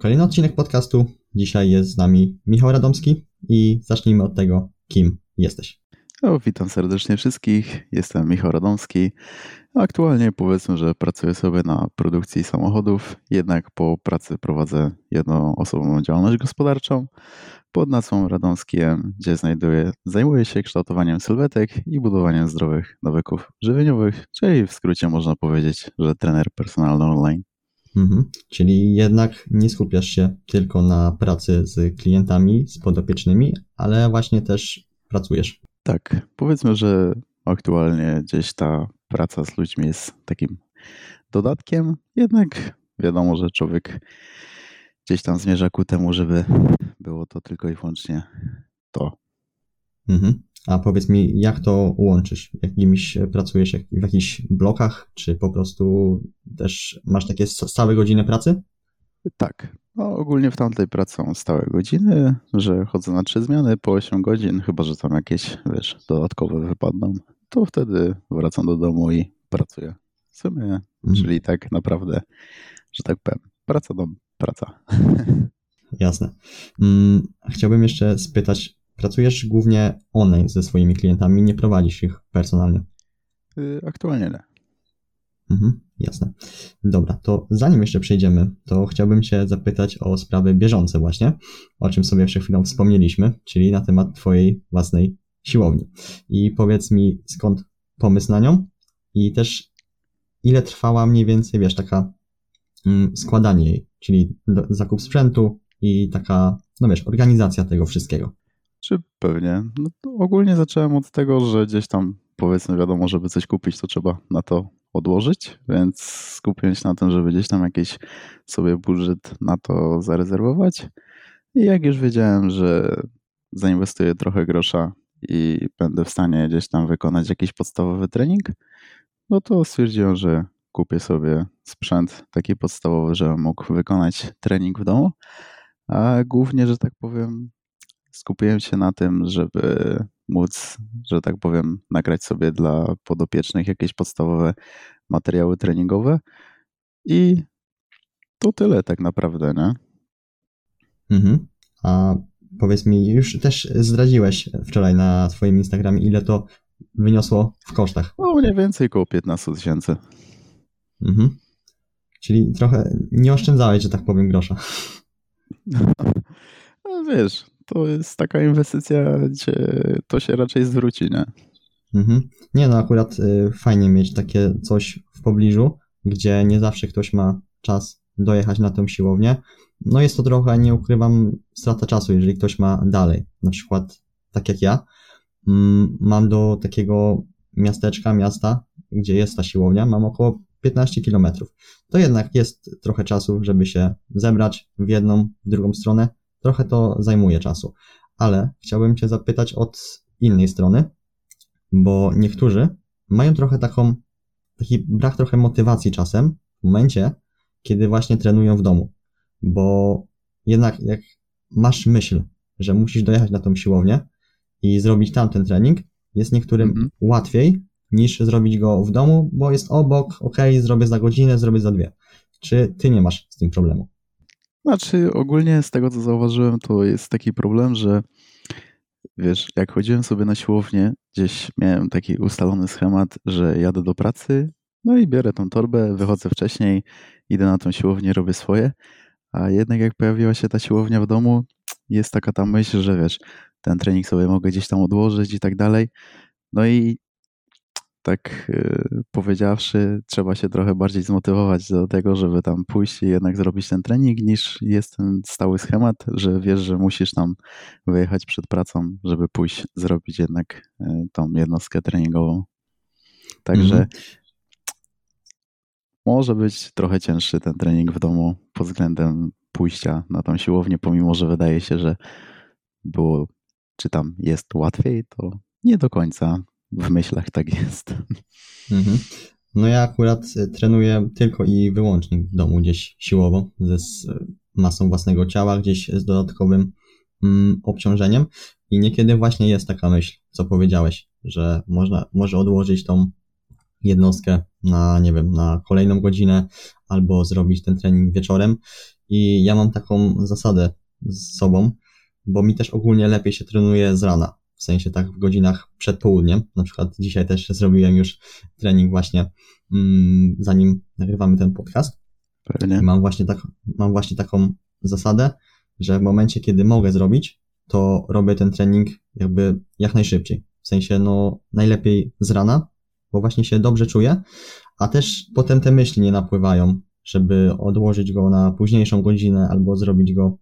Kolejny odcinek podcastu. Dzisiaj jest z nami Michał Radomski i zacznijmy od tego, kim jesteś. O, witam serdecznie wszystkich. Jestem Michał Radomski. Aktualnie powiedzmy, że pracuję sobie na produkcji samochodów, jednak po pracy prowadzę jednoosobową działalność gospodarczą pod nazwą Radomskiem, gdzie znajduję, zajmuję się kształtowaniem sylwetek i budowaniem zdrowych nawyków żywieniowych, czyli w skrócie można powiedzieć, że trener personalny online. Mhm. Czyli jednak nie skupiasz się tylko na pracy z klientami, z podopiecznymi, ale właśnie też pracujesz. Tak, powiedzmy, że aktualnie gdzieś ta praca z ludźmi jest takim dodatkiem, jednak wiadomo, że człowiek gdzieś tam zmierza ku temu, żeby było to tylko i wyłącznie to. Mhm. A powiedz mi, jak to łączysz? Jakimiś pracujesz w jakichś blokach, czy po prostu też masz takie stałe godziny pracy? Tak. No, ogólnie w tamtej pracy są stałe godziny, że chodzę na trzy zmiany po 8 godzin, chyba że tam jakieś, wiesz, dodatkowe wypadną, to wtedy wracam do domu i pracuję. W sumie, mhm. czyli tak naprawdę, że tak powiem, praca dom, praca. Jasne. Mm, chciałbym jeszcze spytać, pracujesz głównie online ze swoimi klientami, nie prowadzisz ich personalnie? Y, aktualnie nie. Mhm, jasne. Dobra, to zanim jeszcze przejdziemy, to chciałbym Cię zapytać o sprawy bieżące właśnie, o czym sobie przed chwilą wspomnieliśmy, czyli na temat Twojej własnej siłowni. I powiedz mi, skąd pomysł na nią i też ile trwała mniej więcej, wiesz, taka mm, składanie jej, czyli do, zakup sprzętu i taka, no wiesz, organizacja tego wszystkiego. Czy pewnie. No ogólnie zacząłem od tego, że gdzieś tam powiedzmy wiadomo, żeby coś kupić, to trzeba na to odłożyć, więc skupiłem się na tym, żeby gdzieś tam jakiś sobie budżet na to zarezerwować. I jak już wiedziałem, że zainwestuję trochę grosza i będę w stanie gdzieś tam wykonać jakiś podstawowy trening, no to stwierdziłem, że kupię sobie sprzęt taki podstawowy, żebym mógł wykonać trening w domu. A głównie, że tak powiem, skupiłem się na tym, żeby móc, że tak powiem, nagrać sobie dla podopiecznych jakieś podstawowe materiały treningowe. I to tyle tak naprawdę, nie? Mhm. A powiedz mi, już też zdradziłeś wczoraj na swoim Instagramie, ile to wyniosło w kosztach? No mniej więcej około 15 tysięcy. Mhm. Czyli trochę nie oszczędzałeś, że tak powiem, grosza. No wiesz, to jest taka inwestycja, gdzie to się raczej zwróci, nie? Mhm. Nie no, akurat y, fajnie mieć takie coś w pobliżu, gdzie nie zawsze ktoś ma czas dojechać na tę siłownię. No jest to trochę, nie ukrywam, strata czasu, jeżeli ktoś ma dalej. Na przykład, tak jak ja, mm, mam do takiego miasteczka, miasta, gdzie jest ta siłownia, mam około 15 km. To jednak jest trochę czasu, żeby się zebrać w jedną, w drugą stronę. Trochę to zajmuje czasu. Ale chciałbym Cię zapytać od innej strony, bo niektórzy mają trochę taką, taki brak trochę motywacji czasem w momencie, kiedy właśnie trenują w domu. Bo jednak jak masz myśl, że musisz dojechać na tą siłownię i zrobić tam ten trening, jest niektórym mhm. łatwiej niż zrobić go w domu, bo jest obok, ok, zrobię za godzinę, zrobię za dwie. Czy ty nie masz z tym problemu? Znaczy, ogólnie z tego co zauważyłem, to jest taki problem, że wiesz, jak chodziłem sobie na siłownię, gdzieś miałem taki ustalony schemat, że jadę do pracy, no i biorę tą torbę, wychodzę wcześniej, idę na tą siłownię, robię swoje, a jednak jak pojawiła się ta siłownia w domu, jest taka ta myśl, że wiesz, ten trening sobie mogę gdzieś tam odłożyć i tak dalej. No i tak y, powiedziawszy, trzeba się trochę bardziej zmotywować do tego, żeby tam pójść i jednak zrobić ten trening, niż jest ten stały schemat, że wiesz, że musisz tam wyjechać przed pracą, żeby pójść zrobić jednak y, tą jednostkę treningową. Także mhm. może być trochę cięższy ten trening w domu pod względem pójścia na tą siłownię, pomimo że wydaje się, że było, czy tam jest łatwiej, to nie do końca w myślach tak jest. Mhm. No ja akurat e, trenuję tylko i wyłącznie w domu gdzieś siłowo, ze masą własnego ciała, gdzieś z dodatkowym mm, obciążeniem i niekiedy właśnie jest taka myśl, co powiedziałeś, że można, może odłożyć tą jednostkę na, nie wiem, na kolejną godzinę albo zrobić ten trening wieczorem. I ja mam taką zasadę z sobą, bo mi też ogólnie lepiej się trenuje z rana. W sensie tak w godzinach przed południem. Na przykład dzisiaj też zrobiłem już trening właśnie mm, zanim nagrywamy ten podcast. Pewnie. Mam właśnie, tak, mam właśnie taką zasadę, że w momencie, kiedy mogę zrobić, to robię ten trening jakby jak najszybciej. W sensie, no, najlepiej z rana, bo właśnie się dobrze czuję, a też potem te myśli nie napływają, żeby odłożyć go na późniejszą godzinę albo zrobić go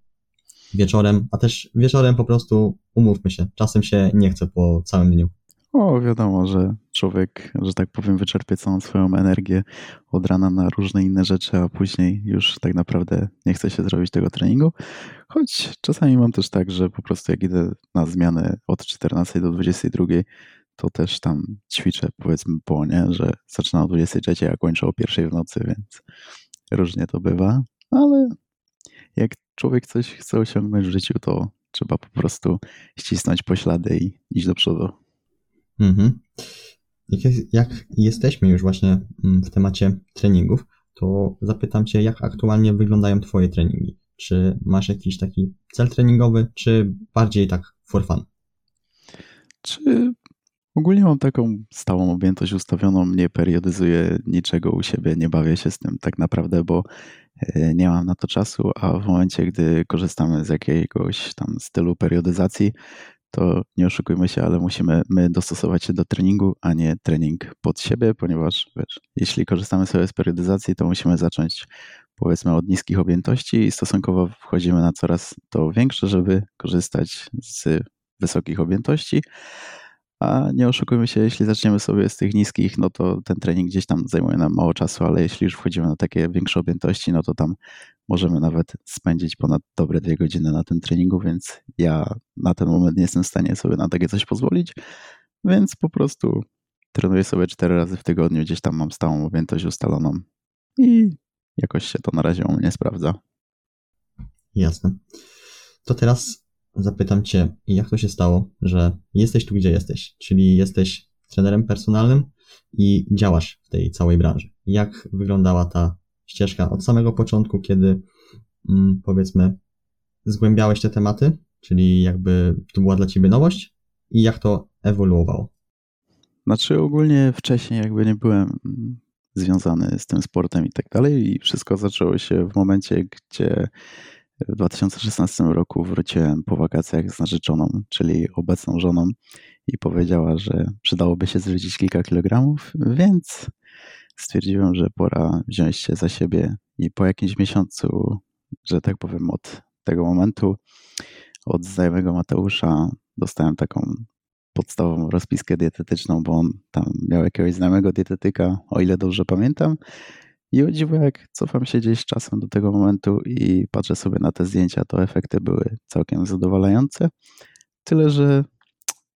wieczorem, a też wieczorem po prostu umówmy się, czasem się nie chce po całym dniu. O, wiadomo, że człowiek, że tak powiem, wyczerpie całą swoją energię od rana na różne inne rzeczy, a później już tak naprawdę nie chce się zrobić tego treningu. Choć czasami mam też tak, że po prostu jak idę na zmianę od 14 do 22, to też tam ćwiczę, powiedzmy, po nie, że zaczynam o 23, a kończę o pierwszej w nocy, więc różnie to bywa, ale jak człowiek coś chce osiągnąć w życiu, to trzeba po prostu ścisnąć poślady i iść do przodu. Mhm. Jak, jest, jak jesteśmy już właśnie mm, w temacie treningów, to zapytam Cię, jak aktualnie wyglądają Twoje treningi? Czy masz jakiś taki cel treningowy, czy bardziej tak for fun? Czy ogólnie mam taką stałą objętość ustawioną, nie periodyzuję niczego u siebie, nie bawię się z tym tak naprawdę, bo e, nie mam na to czasu, a w momencie, gdy korzystamy z jakiegoś tam stylu periodyzacji, to nie oszukujmy się, ale musimy my dostosować się do treningu, a nie trening pod siebie, ponieważ wiesz, jeśli korzystamy sobie z periodyzacji, to musimy zacząć powiedzmy od niskich objętości i stosunkowo wchodzimy na coraz to większe, żeby korzystać z wysokich objętości. A nie oszukujmy się, jeśli zaczniemy sobie z tych niskich, no to ten trening gdzieś tam zajmuje nam mało czasu, ale jeśli już wchodzimy na takie większe objętości, no to tam możemy nawet spędzić ponad dobre dwie godziny na tym treningu, więc ja na ten moment nie jestem w stanie sobie na takie coś pozwolić, więc po prostu trenuję sobie cztery razy w tygodniu, gdzieś tam mam stałą objętość ustaloną i jakoś się to na razie u mnie sprawdza. Jasne. To teraz zapytam Cię, jak to się stało, że jesteś tu, gdzie jesteś, czyli jesteś trenerem personalnym i działasz w tej całej branży. Jak wyglądała ta ścieżka od samego początku, kiedy mm, powiedzmy zgłębiałeś te tematy, czyli jakby to była dla Ciebie nowość i jak to ewoluowało? Znaczy ogólnie wcześniej jakby nie byłem związany z tym sportem i tak dalej i wszystko zaczęło się w momencie, gdzie w 2016 roku wróciłem po wakacjach z narzeczoną, czyli obecną żoną i powiedziała, że przydałoby się zrzucić kilka kilogramów, więc stwierdziłem, że pora wziąć się za siebie i po jakimś miesiącu, że tak powiem od tego momentu, od znajomego Mateusza dostałem taką podstawową rozpiskę dietetyczną, bo on tam miał jakiegoś znajomego dietetyka, o ile dobrze pamiętam. I o dziwo, jak cofam się gdzieś czasem do tego momentu i patrzę sobie na te zdjęcia, to efekty były całkiem zadowalające. Tyle, że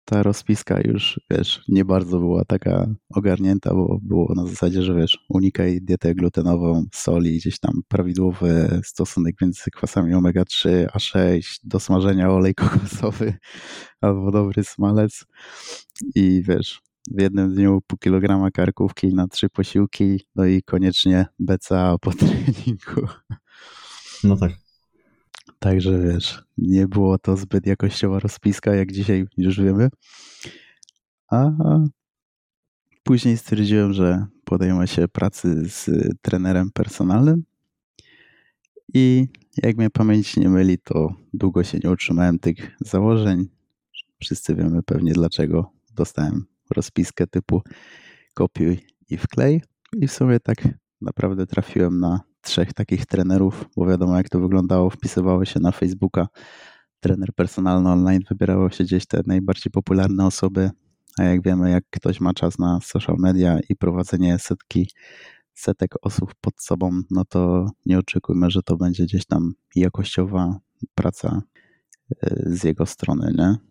ta rozpiska już, wiesz, nie bardzo była taka ogarnięta, bo było na zasadzie, że wiesz, unikaj dietę glutenową, soli, gdzieś tam prawidłowy stosunek między kwasami omega-3 a 6, do smażenia olej kokosowy albo dobry smalec i wiesz, w jednym dniu pół kilograma karkówki na trzy posiłki, no i koniecznie BCA po treningu. No tak. Także wiesz, nie było to zbyt jakościowa rozpiska, jak dzisiaj już wiemy. A później stwierdziłem, że podejmę się pracy z trenerem personalnym. I jak mnie pamięć nie myli, to długo się nie utrzymałem tych założeń. Wszyscy wiemy pewnie dlaczego dostałem rozpiskę typu kopiuj i wklej. I w sumie tak naprawdę trafiłem na trzech takich trenerów, bo wiadomo jak to wyglądało, wpisywało się na Facebooka trener personalny online, wybierało się gdzieś te najbardziej popularne osoby, a jak wiemy, jak ktoś ma czas na social media i prowadzenie setki, setek osób pod sobą, no to nie oczekujmy, że to będzie gdzieś tam jakościowa praca e, z jego strony, nie?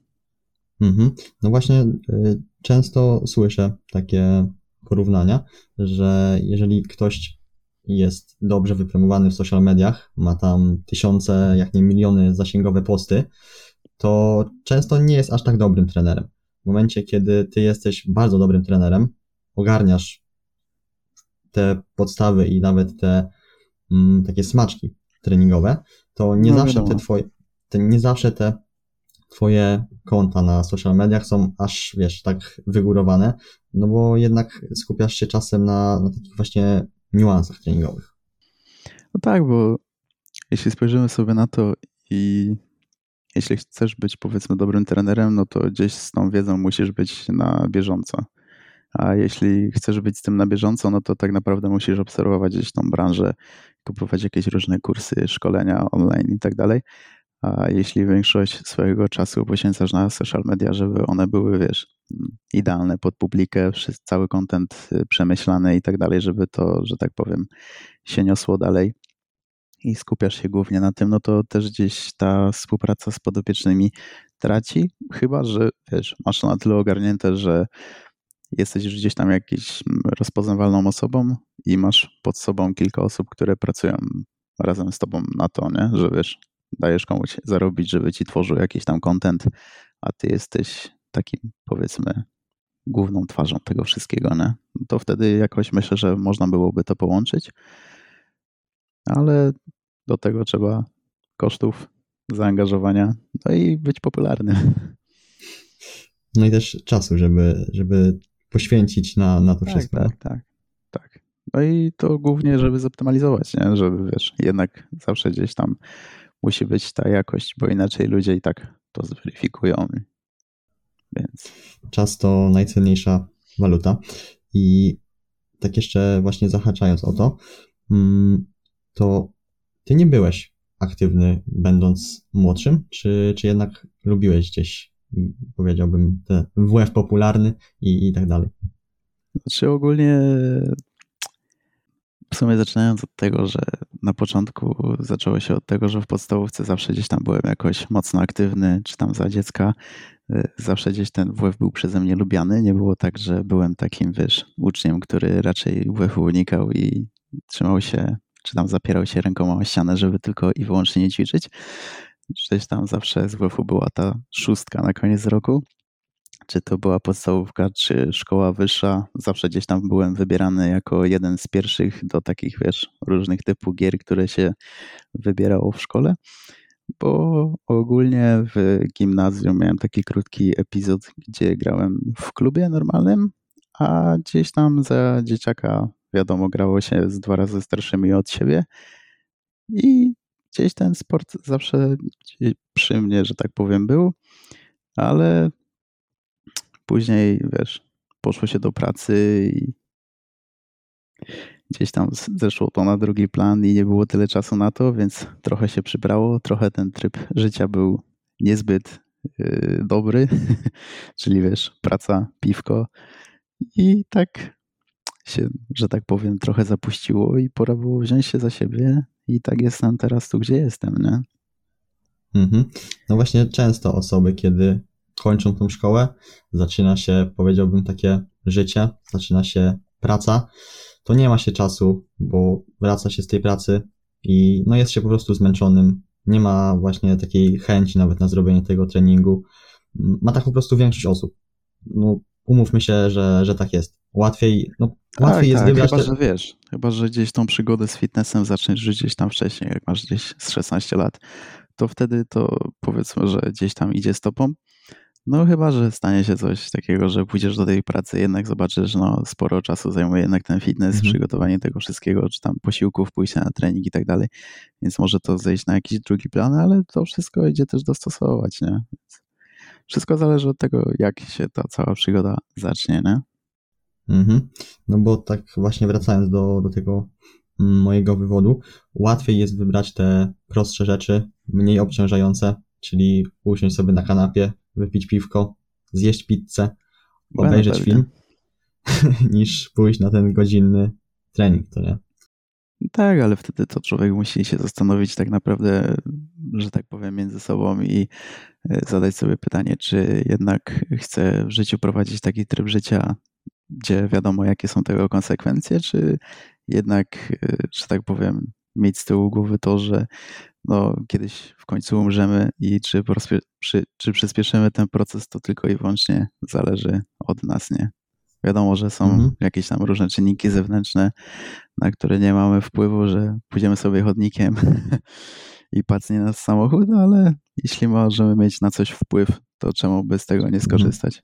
Mhm. No właśnie, y, często słyszę takie porównania, że jeżeli ktoś jest dobrze wypromowany w social mediach, ma tam tysiące, jak nie miliony zasięgowe posty, to często nie jest aż tak dobrym trenerem. W momencie, kiedy ty jesteś bardzo dobrym trenerem, ogarniasz te podstawy i nawet te mm, takie smaczki treningowe, to nie No, zawsze wiadomo. te twoje, te, nie zawsze te twoje konta na social mediach są aż, wiesz, tak wygórowane, no bo jednak skupiasz się czasem na, na takich właśnie niuansach treningowych. No tak, bo jeśli spojrzymy sobie na to i jeśli chcesz być powiedzmy dobrym trenerem, no to gdzieś z tą wiedzą musisz być na bieżąco. A jeśli chcesz być z tym na bieżąco, no to tak naprawdę musisz obserwować gdzieś tą branżę, kupować jakieś różne kursy, szkolenia online i tak dalej. A jeśli większość swojego czasu poświęcasz na social media, żeby one były, wiesz, idealne pod publikę, cały content y, przemyślany i tak dalej, żeby to, że tak powiem, się niosło dalej i skupiasz się głównie na tym, no to też gdzieś ta współpraca z podopiecznymi traci, chyba że wiesz, masz na tyle ogarnięte, że jesteś już gdzieś tam jakąś rozpoznawalną osobą i masz pod sobą kilka osób, które pracują razem z tobą na to, nie? że wiesz, dajesz komuś zarobić, żeby ci tworzył jakiś tam content, a ty jesteś takim powiedzmy główną twarzą tego wszystkiego, nie? to wtedy jakoś myślę, że można byłoby to połączyć, ale do tego trzeba kosztów, zaangażowania, no i być popularnym. No i też czasu, żeby, żeby poświęcić na, na to Tak, wszystko. tak, tak, tak. No i to głównie, żeby zoptymalizować, nie? żeby wiesz, jednak zawsze gdzieś tam musi być ta jakość, bo inaczej ludzie i tak to zweryfikują. Więc Czas to najcenniejsza waluta. I tak jeszcze właśnie zahaczając o to, mm, to ty nie byłeś aktywny będąc młodszym, czy, czy jednak lubiłeś gdzieś, powiedziałbym, ten WF popularny i, i tak dalej? Znaczy ogólnie w sumie zaczynając od tego, że na początku zaczęło się od tego, że w podstawówce zawsze gdzieś tam byłem jakoś mocno aktywny, czy tam za dziecka. y, Zawsze gdzieś ten WF był przeze mnie lubiany. Nie było tak, że byłem takim, wiesz, uczniem, który raczej WF unikał i trzymał się, czy tam zapierał się rękoma o ścianę, żeby tylko i wyłącznie nie ćwiczyć. Gdzieś tam zawsze z WF-u była ta szóstka na koniec roku czy to była podstawówka, czy szkoła wyższa, zawsze gdzieś tam byłem wybierany jako jeden z pierwszych do takich, wiesz, różnych typów gier, które się wybierało w szkole, bo ogólnie w gimnazjum miałem taki krótki epizod, gdzie grałem w klubie normalnym, a gdzieś tam za dzieciaka, wiadomo, grało się z dwa razy starszymi od siebie. I gdzieś ten sport zawsze przy mnie, że tak powiem, był, ale później, wiesz, poszło się do pracy i gdzieś tam zeszło to na drugi plan i nie było tyle czasu na to, więc trochę się przybrało, trochę ten tryb życia był niezbyt yy, dobry, czyli wiesz, praca, piwko i tak się, że tak powiem, trochę zapuściło i pora było wziąć się za siebie i tak jestem teraz tu, gdzie jestem, nie? Mhm. No właśnie często osoby, kiedy kończą tą szkołę, zaczyna się, powiedziałbym, takie życie, zaczyna się praca, to nie ma się czasu, bo wraca się z tej pracy i no jest się po prostu zmęczonym, nie ma właśnie takiej chęci nawet na zrobienie tego treningu. Ma tak po prostu większość osób. No, umówmy się, że, że tak jest. Łatwiej, no, łatwiej jest tak, wybrać chyba, te... że wiesz, chyba, że gdzieś tą przygodę z fitnessem zaczniesz żyć gdzieś tam wcześniej, jak masz gdzieś z 16 lat, to wtedy to powiedzmy, że gdzieś tam idzie stopą. No chyba, że stanie się coś takiego, że pójdziesz do tej pracy, jednak zobaczysz, no sporo czasu zajmuje jednak ten fitness, Mhm. przygotowanie tego wszystkiego, czy tam posiłków, pójście na trening i tak dalej, więc może to zejść na jakiś drugi plan, ale to wszystko idzie też dostosować, nie? Więc wszystko zależy od tego, jak się ta cała przygoda zacznie, nie? Mhm. No bo tak właśnie wracając do, do tego mm, mojego wywodu, łatwiej jest wybrać te prostsze rzeczy, mniej obciążające, czyli usiąść sobie na kanapie, wypić piwko, zjeść pizzę, obejrzeć film, niż pójść na ten godzinny trening, to nie? Tak, ale wtedy to człowiek musi się zastanowić tak naprawdę, że tak powiem, między sobą i e, zadać sobie pytanie, czy jednak chce w życiu prowadzić taki tryb życia, gdzie wiadomo, jakie są tego konsekwencje, czy jednak, e, że tak powiem, mieć z tyłu głowy to, że no, kiedyś w końcu umrzemy i czy, przy, czy przyspieszymy ten proces, to tylko i wyłącznie zależy od nas, nie? Wiadomo, że są Mhm. jakieś tam różne czynniki zewnętrzne, na które nie mamy wpływu, że pójdziemy sobie chodnikiem i pacnie nas samochód, ale jeśli możemy mieć na coś wpływ, to czemu by z tego Mhm. nie skorzystać?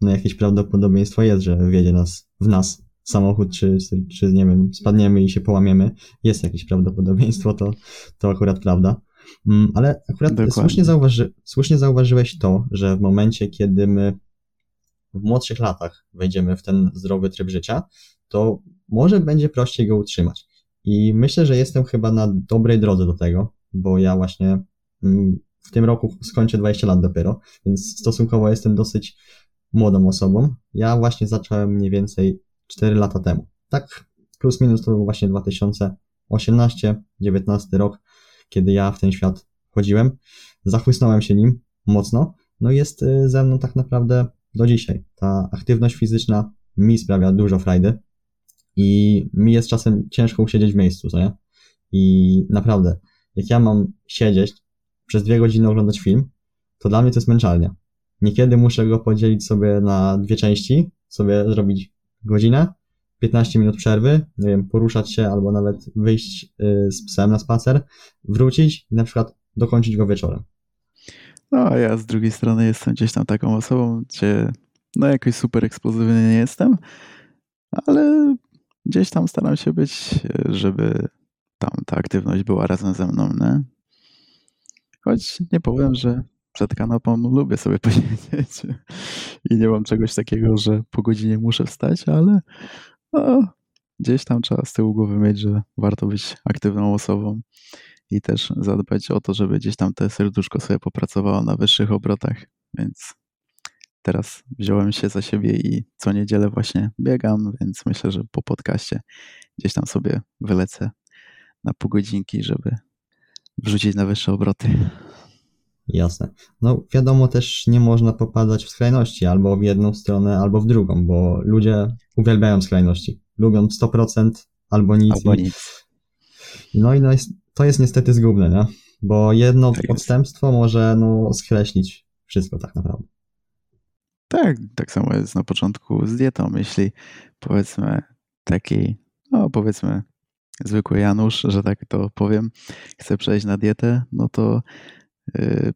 No jakieś prawdopodobieństwo jest, że wjedzie nas w nas samochód, czy, czy, nie wiem, spadniemy i się połamiemy. Jest jakieś prawdopodobieństwo, to, to akurat prawda. Mm, Ale akurat Dokładnie. słusznie, zauważy, słusznie zauważyłeś to, że w momencie, kiedy my w młodszych latach wejdziemy w ten zdrowy tryb życia, to może będzie prościej go utrzymać. I myślę, że jestem chyba na dobrej drodze do tego, bo ja właśnie mm, w tym roku skończę 20 lat dopiero, więc stosunkowo jestem dosyć młodą osobą. Ja właśnie zacząłem mniej więcej 4 lata temu. Tak plus minus to był właśnie 2018-19 rok, kiedy ja w ten świat wchodziłem. Zachłysnąłem się nim mocno. No jest y, ze mną tak naprawdę do dzisiaj. Ta aktywność fizyczna mi sprawia dużo frajdy i mi jest czasem ciężko usiedzieć w miejscu, co nie? I naprawdę, jak ja mam siedzieć przez dwie godziny oglądać film, to dla mnie to jest męczarnia. Niekiedy muszę go podzielić sobie na dwie części, sobie zrobić godzinę, 15 minut przerwy, nie wiem, poruszać się albo nawet wyjść y, z psem na spacer, wrócić i na przykład dokończyć go wieczorem. No, a ja z drugiej strony jestem gdzieś tam taką osobą, gdzie no jakoś super eksplozywny nie jestem, ale gdzieś tam staram się być, żeby tam ta aktywność była razem ze mną, nie? Choć nie powiem, że przed kanapą lubię sobie posiedzieć i nie mam czegoś takiego, że po godzinie muszę wstać, ale no, gdzieś tam trzeba z tyłu głowy mieć, że warto być aktywną osobą i też zadbać o to, żeby gdzieś tam te serduszko sobie popracowało na wyższych obrotach, więc teraz wziąłem się za siebie i co niedzielę właśnie biegam, więc myślę, że po podcaście gdzieś tam sobie wylecę na pół godzinki, żeby wrzucić na wyższe obroty. Jasne. No wiadomo też nie można popadać w skrajności albo w jedną stronę, albo w drugą, bo ludzie uwielbiają skrajności. Lubią 100% albo nic. Albo i- nic. No i no jest, to jest niestety zgubne, nie? Bo jedno Tak jest. odstępstwo może no, skreślić wszystko tak naprawdę. Tak, tak samo jest na początku z dietą. Jeśli powiedzmy taki, no powiedzmy zwykły Janusz, że tak to powiem, chce przejść na dietę, no to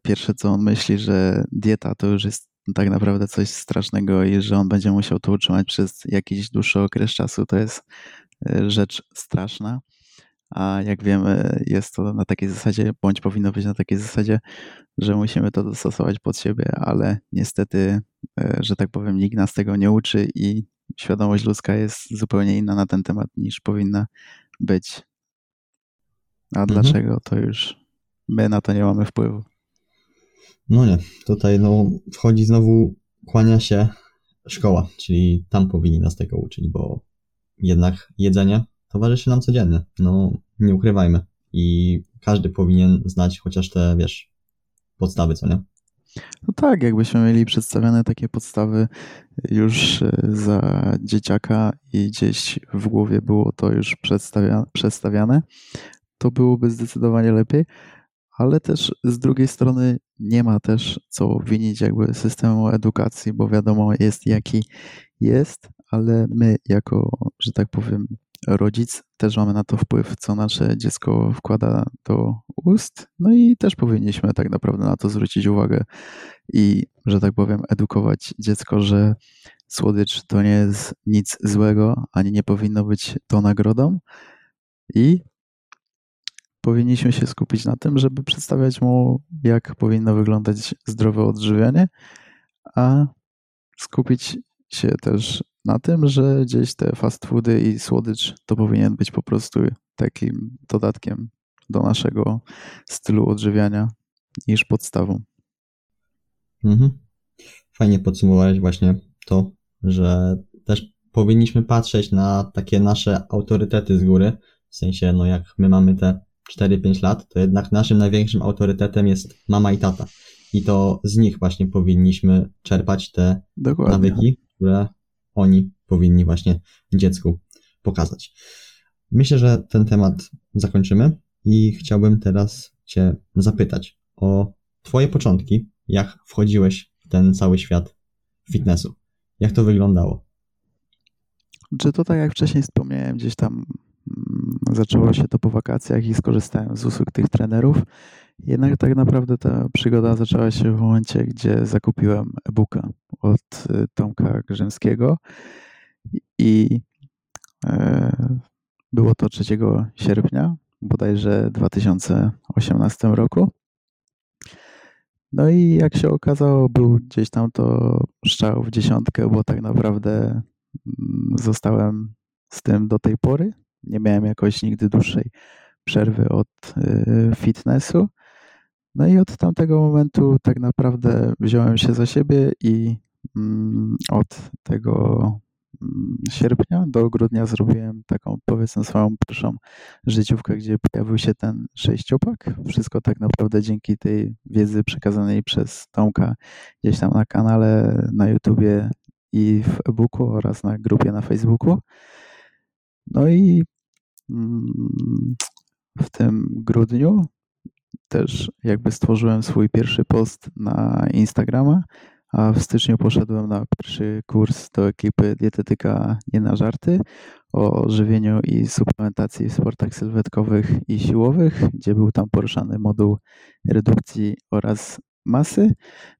pierwsze co on myśli, że dieta to już jest tak naprawdę coś strasznego i że on będzie musiał to utrzymać przez jakiś dłuższy okres czasu, to jest yy, rzecz straszna. A jak wiemy, jest to na takiej zasadzie, bądź powinno być na takiej zasadzie, że musimy to dostosować pod siebie, ale niestety, e, że tak powiem, nikt nas tego nie uczy i świadomość ludzka jest zupełnie inna na ten temat niż powinna być. A dlaczego, to już my na to nie mamy wpływu. No nie, tutaj no wchodzi znowu, kłania się szkoła, czyli tam powinni nas tego uczyć, bo jednak jedzenie towarzyszy nam codziennie, no nie ukrywajmy. I każdy powinien znać chociaż te, wiesz, podstawy, co nie? No tak, jakbyśmy mieli przedstawiane takie podstawy już e, za dzieciaka i gdzieś w głowie było to już przedstawia, przedstawiane, to byłoby zdecydowanie lepiej, ale też z drugiej strony nie ma też co winić jakby systemu edukacji, bo wiadomo jest jaki jest, ale my jako, że tak powiem, rodzic też mamy na to wpływ, co nasze dziecko wkłada do ust, no i też powinniśmy tak naprawdę na to zwrócić uwagę i, że tak powiem, edukować dziecko, że słodycz to nie jest nic złego, ani nie powinno być to nagrodą. I powinniśmy się skupić na tym, żeby przedstawiać mu, jak powinno wyglądać zdrowe odżywianie, a skupić się też na tym, że gdzieś te fast foody i słodycz to powinien być po prostu takim dodatkiem do naszego stylu odżywiania niż podstawą. Mhm. Fajnie podsumowałeś właśnie to, że też powinniśmy patrzeć na takie nasze autorytety z góry, w sensie, no jak my mamy te 4-5 lat, to jednak naszym największym autorytetem jest mama i tata. I to z nich właśnie powinniśmy czerpać te Dokładnie. nawyki, które oni powinni właśnie dziecku pokazać. Myślę, że ten temat zakończymy i chciałbym teraz Cię zapytać o Twoje początki, jak wchodziłeś w ten cały świat fitnessu. jak to wyglądało? Czy to tak jak wcześniej wspomniałem, gdzieś tam zaczęło się to po wakacjach i skorzystałem z usług tych trenerów. Jednak tak naprawdę ta przygoda zaczęła się w momencie, gdzie zakupiłem e-booka od y, Tomka Grzymskiego i e, było to 3 sierpnia, bodajże 2018 roku. No i jak się okazało, był gdzieś tam to strzał w dziesiątkę, bo tak naprawdę mm, zostałem z tym do tej pory. Nie miałem jakoś nigdy dłuższej przerwy od y, fitnessu. No i od tamtego momentu tak naprawdę wziąłem się za siebie i mm, od tego mm, sierpnia do grudnia zrobiłem taką powiedzmy swoją pierwszą życiówkę, gdzie pojawił się ten sześciopak. Wszystko tak naprawdę dzięki tej wiedzy przekazanej przez Tomka gdzieś tam na kanale, na YouTubie i w e-booku oraz na grupie na Facebooku. No i w tym grudniu też jakby stworzyłem swój pierwszy post na Instagrama, a w styczniu poszedłem na pierwszy kurs do ekipy Dietetyka Nie na Żarty o żywieniu i suplementacji w sportach sylwetkowych i siłowych, gdzie był tam poruszany moduł redukcji oraz masy.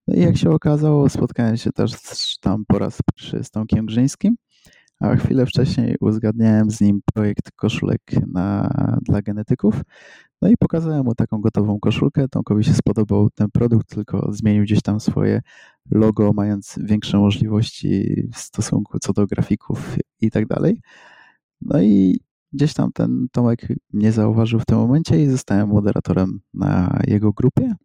No i jak się okazało, spotkałem się też tam po raz pierwszy z Tomkiem Grzyńskim, a chwilę wcześniej uzgadniałem z nim projekt koszulek na, dla genetyków. No i pokazałem mu taką gotową koszulkę. Tomkowi się spodobał ten produkt, tylko zmienił gdzieś tam swoje logo, mając większe możliwości w stosunku co do grafików i tak dalej. No i gdzieś tam ten Tomek mnie zauważył w tym momencie i zostałem moderatorem na jego grupie.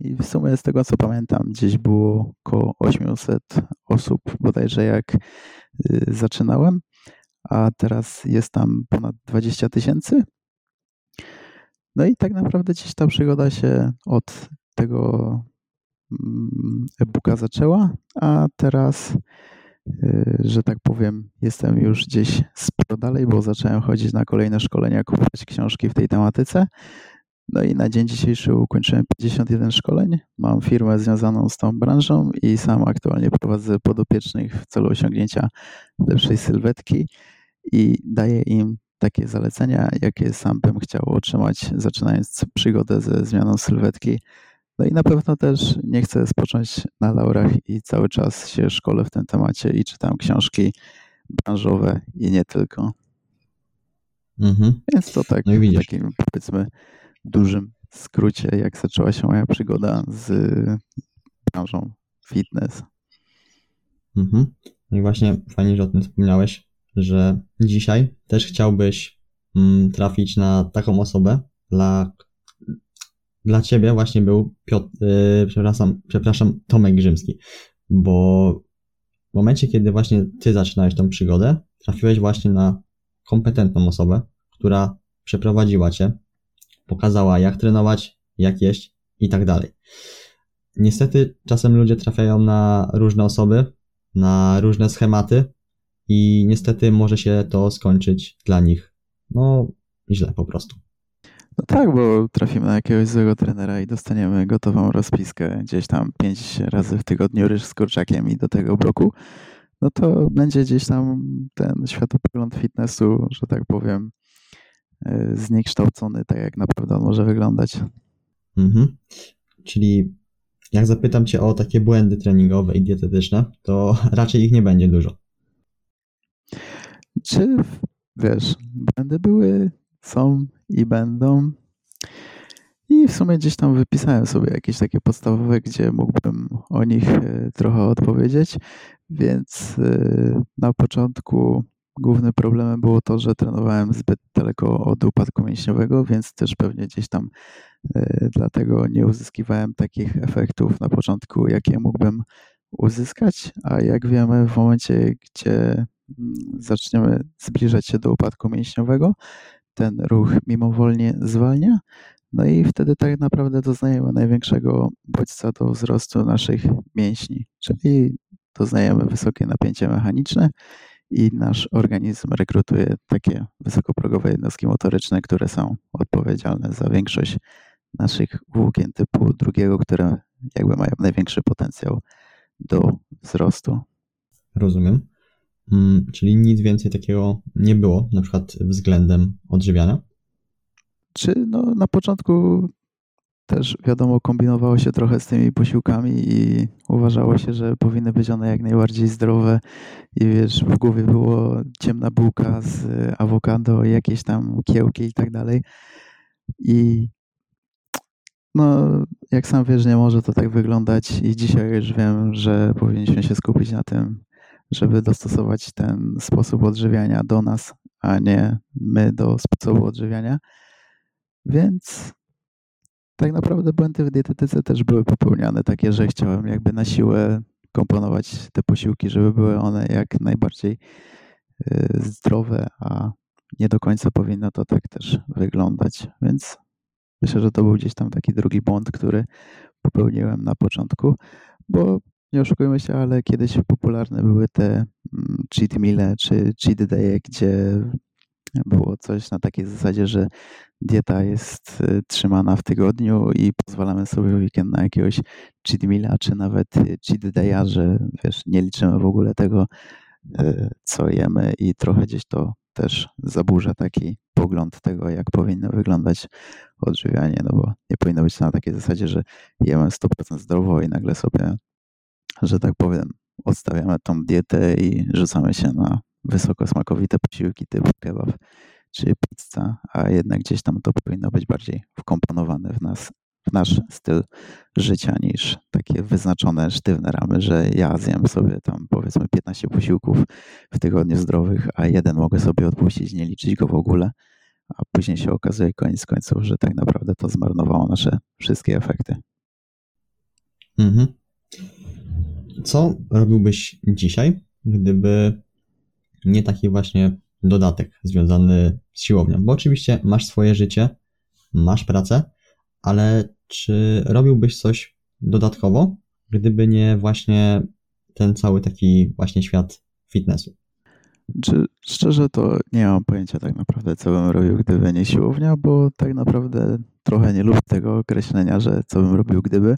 I w sumie z tego co pamiętam, gdzieś było około 800 osób, bodajże jak y, zaczynałem, a teraz jest tam ponad 20 tysięcy. No i tak naprawdę gdzieś ta przygoda się od tego mm, e-booka zaczęła, a teraz, y, że tak powiem, jestem już gdzieś sporo dalej, bo zacząłem chodzić na kolejne szkolenia, kupować książki w tej tematyce. No i na dzień dzisiejszy ukończyłem 51 szkoleń. Mam firmę związaną z tą branżą i sam aktualnie prowadzę podopiecznych w celu osiągnięcia lepszej sylwetki i daję im takie zalecenia, jakie sam bym chciał otrzymać, zaczynając przygodę ze zmianą sylwetki. No i na pewno też nie chcę spocząć na laurach i cały czas się szkolę w tym temacie i czytam książki branżowe i nie tylko. Mhm. Więc to tak no takim powiedzmy dużym skrócie, jak zaczęła się moja przygoda z branżą fitness. Mhm. No i właśnie fajnie, że o tym wspomniałeś, że dzisiaj też chciałbyś mm, trafić na taką osobę, dla, dla ciebie właśnie był Piotr, yy, przepraszam, przepraszam, Tomek Grzymski, bo w momencie, kiedy właśnie ty zaczynałeś tą przygodę, trafiłeś właśnie na kompetentną osobę, która przeprowadziła cię, pokazała jak trenować, jak jeść i tak dalej. Niestety czasem ludzie trafiają na różne osoby, na różne schematy i niestety może się to skończyć dla nich no źle po prostu. No tak, bo trafimy na jakiegoś złego trenera i dostaniemy gotową rozpiskę gdzieś tam pięć razy w tygodniu ryż z kurczakiem i do tego bloku, no to będzie gdzieś tam ten światopogląd fitnessu, że tak powiem, zniekształcony, tak jak naprawdę on może wyglądać. Mhm. Czyli jak zapytam Cię o takie błędy treningowe i dietetyczne, to raczej ich nie będzie dużo. Czy wiesz, błędy były, są i będą. I w sumie gdzieś tam wypisałem sobie jakieś takie podstawowe, gdzie mógłbym o nich e, trochę odpowiedzieć. Więc e, na początku głównym problemem było to, że trenowałem zbyt daleko od upadku mięśniowego, więc też pewnie gdzieś tam e, dlatego nie uzyskiwałem takich efektów na początku, jakie mógłbym uzyskać. A jak wiemy, w momencie, gdzie mm, zaczniemy zbliżać się do upadku mięśniowego, ten ruch mimowolnie zwalnia, no i wtedy tak naprawdę doznajemy największego bodźca do wzrostu naszych mięśni, czyli doznajemy wysokie napięcie mechaniczne i nasz organizm rekrutuje takie wysokoprogowe jednostki motoryczne, które są odpowiedzialne za większość naszych włókien typu drugiego, które jakby mają największy potencjał do wzrostu. Rozumiem. Mm, czyli nic więcej takiego nie było, na przykład względem odżywiania? Czy no, na początku też wiadomo, kombinowało się trochę z tymi posiłkami i uważało się, że powinny być one jak najbardziej zdrowe. I wiesz, w głowie było ciemna bułka z awokado, jakieś tam kiełki i tak dalej. I no, jak sam wiesz, nie może to tak wyglądać. I dzisiaj już wiem, że powinniśmy się skupić na tym, żeby dostosować ten sposób odżywiania do nas, a nie my do sposobu odżywiania. Więc tak naprawdę błędy w dietetyce też były popełniane, takie, że chciałem jakby na siłę komponować te posiłki, żeby były one jak najbardziej y, zdrowe, a nie do końca powinno to tak też wyglądać. Więc myślę, że to był gdzieś tam taki drugi błąd, który popełniłem na początku, bo nie oszukujmy się, ale kiedyś popularne były te mm, cheat meale czy cheat day, gdzie było coś na takiej zasadzie, że dieta jest y, trzymana w tygodniu i pozwalamy sobie w weekend na jakiegoś cheat meala, czy nawet y, cheat day'a, że wiesz, nie liczymy w ogóle tego, y, co jemy i trochę gdzieś to też zaburza taki pogląd tego, jak powinno wyglądać odżywianie, no bo nie powinno być na takiej zasadzie, że jemy 100% zdrowo i nagle sobie, że tak powiem, odstawiamy tą dietę i rzucamy się na wysokosmakowite posiłki typu kebab czy pizza, a jednak gdzieś tam to powinno być bardziej wkomponowane w nas, w nasz styl życia niż takie wyznaczone sztywne ramy, że ja zjem sobie tam powiedzmy 15 posiłków w tygodniu zdrowych, a jeden mogę sobie odpuścić, nie liczyć go w ogóle, a później się okazuje koniec końców, że tak naprawdę to zmarnowało nasze wszystkie efekty. Mhm. Co robiłbyś dzisiaj, gdyby nie taki właśnie dodatek związany z siłownią? Bo oczywiście masz swoje życie, masz pracę, ale czy robiłbyś coś dodatkowo, gdyby nie właśnie ten cały taki właśnie świat fitnessu? Czy szczerze to nie mam pojęcia tak naprawdę, co bym robił, gdyby nie siłownia, bo tak naprawdę trochę nie lubię tego określenia, że co bym robił gdyby,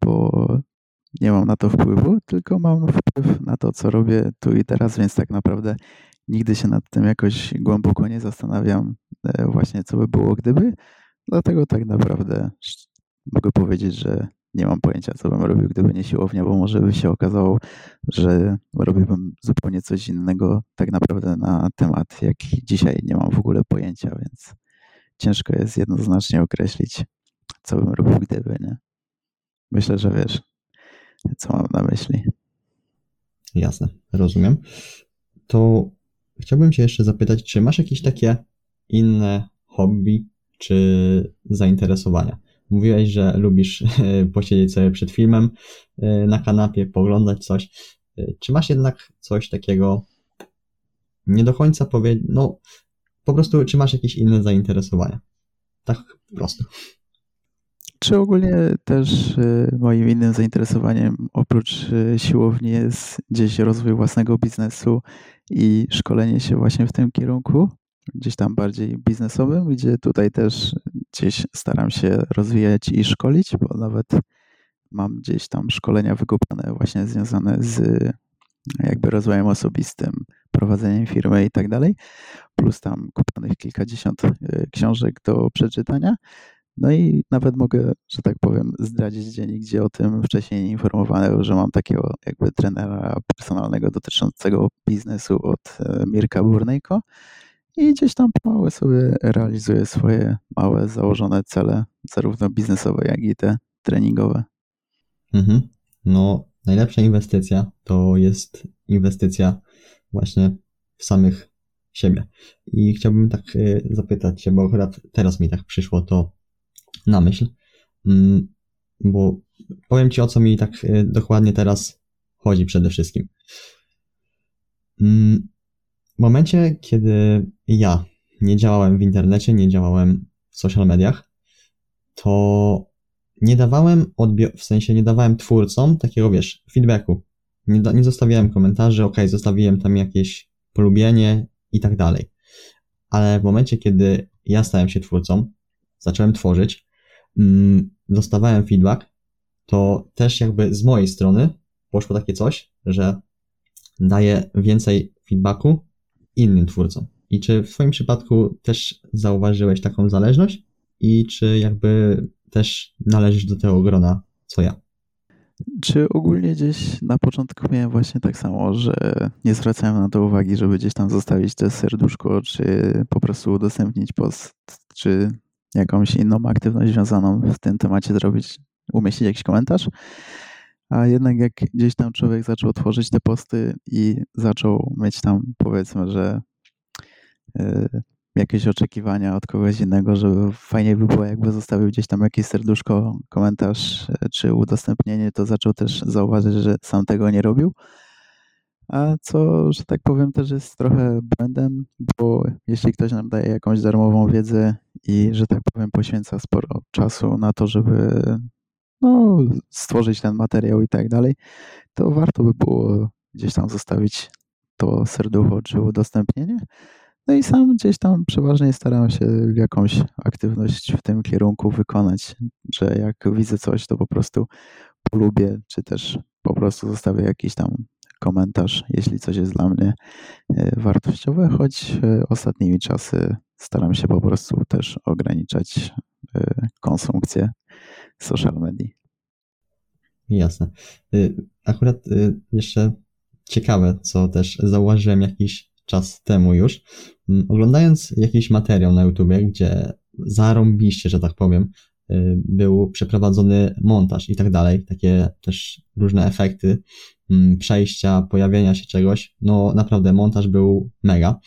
bo nie mam na to wpływu, tylko mam wpływ na to, co robię tu i teraz, więc tak naprawdę nigdy się nad tym jakoś głęboko nie zastanawiam, e, właśnie co by było gdyby. Dlatego tak naprawdę mogę powiedzieć, że nie mam pojęcia, co bym robił, gdyby nie siłownia, bo może by się okazało, że robiłbym zupełnie coś innego tak naprawdę na temat, jak dzisiaj nie mam w ogóle pojęcia, więc ciężko jest jednoznacznie określić, co bym robił gdyby, nie? Myślę, że wiesz, co mam na myśli. Jasne, rozumiem. To chciałbym Cię jeszcze zapytać, czy masz jakieś takie inne hobby czy zainteresowania? Mówiłeś, że lubisz posiedzieć sobie przed filmem e, na kanapie, poglądać coś. E, czy masz jednak coś takiego, nie do końca powiedzieć, no po prostu, czy masz jakieś inne zainteresowania? Tak po prostu. Czy ogólnie też y, moim innym zainteresowaniem oprócz y, siłowni jest gdzieś rozwój własnego biznesu i szkolenie się właśnie w tym kierunku, gdzieś tam bardziej biznesowym, gdzie tutaj też gdzieś staram się rozwijać i szkolić, bo nawet mam gdzieś tam szkolenia wykupione właśnie związane z jakby rozwojem osobistym, prowadzeniem firmy i tak dalej, plus tam kupionych kilkadziesiąt y, książek do przeczytania. No i nawet mogę, że tak powiem, zdradzić dzień, gdzie o tym wcześniej nie informowano, że mam takiego jakby trenera personalnego dotyczącego biznesu od e, Mirka Burnejko i gdzieś tam pomału sobie realizuję swoje małe założone cele, zarówno biznesowe, jak i te treningowe. Mhm. No, najlepsza inwestycja to jest inwestycja właśnie w samych siebie. I chciałbym tak e, zapytać Cię, bo akurat teraz mi tak przyszło to na myśl, mm, bo powiem Ci o co mi tak y, dokładnie teraz chodzi przede wszystkim. Mm, w momencie, kiedy ja nie działałem w internecie, nie działałem w social mediach, to nie dawałem w sensie nie dawałem twórcom takiego, wiesz, feedbacku. Nie, da- nie zostawiałem komentarzy, ok, zostawiłem tam jakieś polubienie i tak dalej. Ale w momencie, kiedy ja stałem się twórcą, zacząłem tworzyć, mm, dostawałem feedback, to też jakby z mojej strony poszło takie coś, że daje więcej feedbacku innym twórcom. I czy w Twoim przypadku też zauważyłeś taką zależność? I czy jakby też należysz do tego grona, co ja? Czy ogólnie gdzieś na początku miałem właśnie tak samo, że nie zwracałem na to uwagi, żeby gdzieś tam zostawić te serduszko, czy po prostu udostępnić post, czy jakąś inną aktywność związaną w tym temacie zrobić, umieścić jakiś komentarz. A jednak jak gdzieś tam człowiek zaczął tworzyć te posty i zaczął mieć tam powiedzmy, że yy, jakieś oczekiwania od kogoś innego, żeby fajnie by było, jakby zostawił gdzieś tam jakieś serduszko, komentarz czy udostępnienie, to zaczął też zauważyć, że sam tego nie robił. A co, że tak powiem, też jest trochę błędem, bo jeśli ktoś nam daje jakąś darmową wiedzę i, że tak powiem, poświęca sporo czasu na to, żeby no, stworzyć ten materiał i tak dalej, to warto by było gdzieś tam zostawić to serducho czy udostępnienie. No i sam gdzieś tam przeważnie staram się jakąś aktywność w tym kierunku wykonać, że jak widzę coś, to po prostu polubię, czy też po prostu zostawię jakiś tam komentarz, jeśli coś jest dla mnie e, wartościowe, choć e, ostatnimi czasy staram się po prostu też ograniczać e, konsumpcję social media. Jasne. Y, akurat y, jeszcze ciekawe, co też zauważyłem jakiś czas temu już, mm, oglądając jakiś materiał na YouTubie, gdzie zarąbiście, że tak powiem, był przeprowadzony montaż i tak dalej, takie też różne efekty, mm, przejścia, pojawienia się czegoś, no naprawdę montaż był mega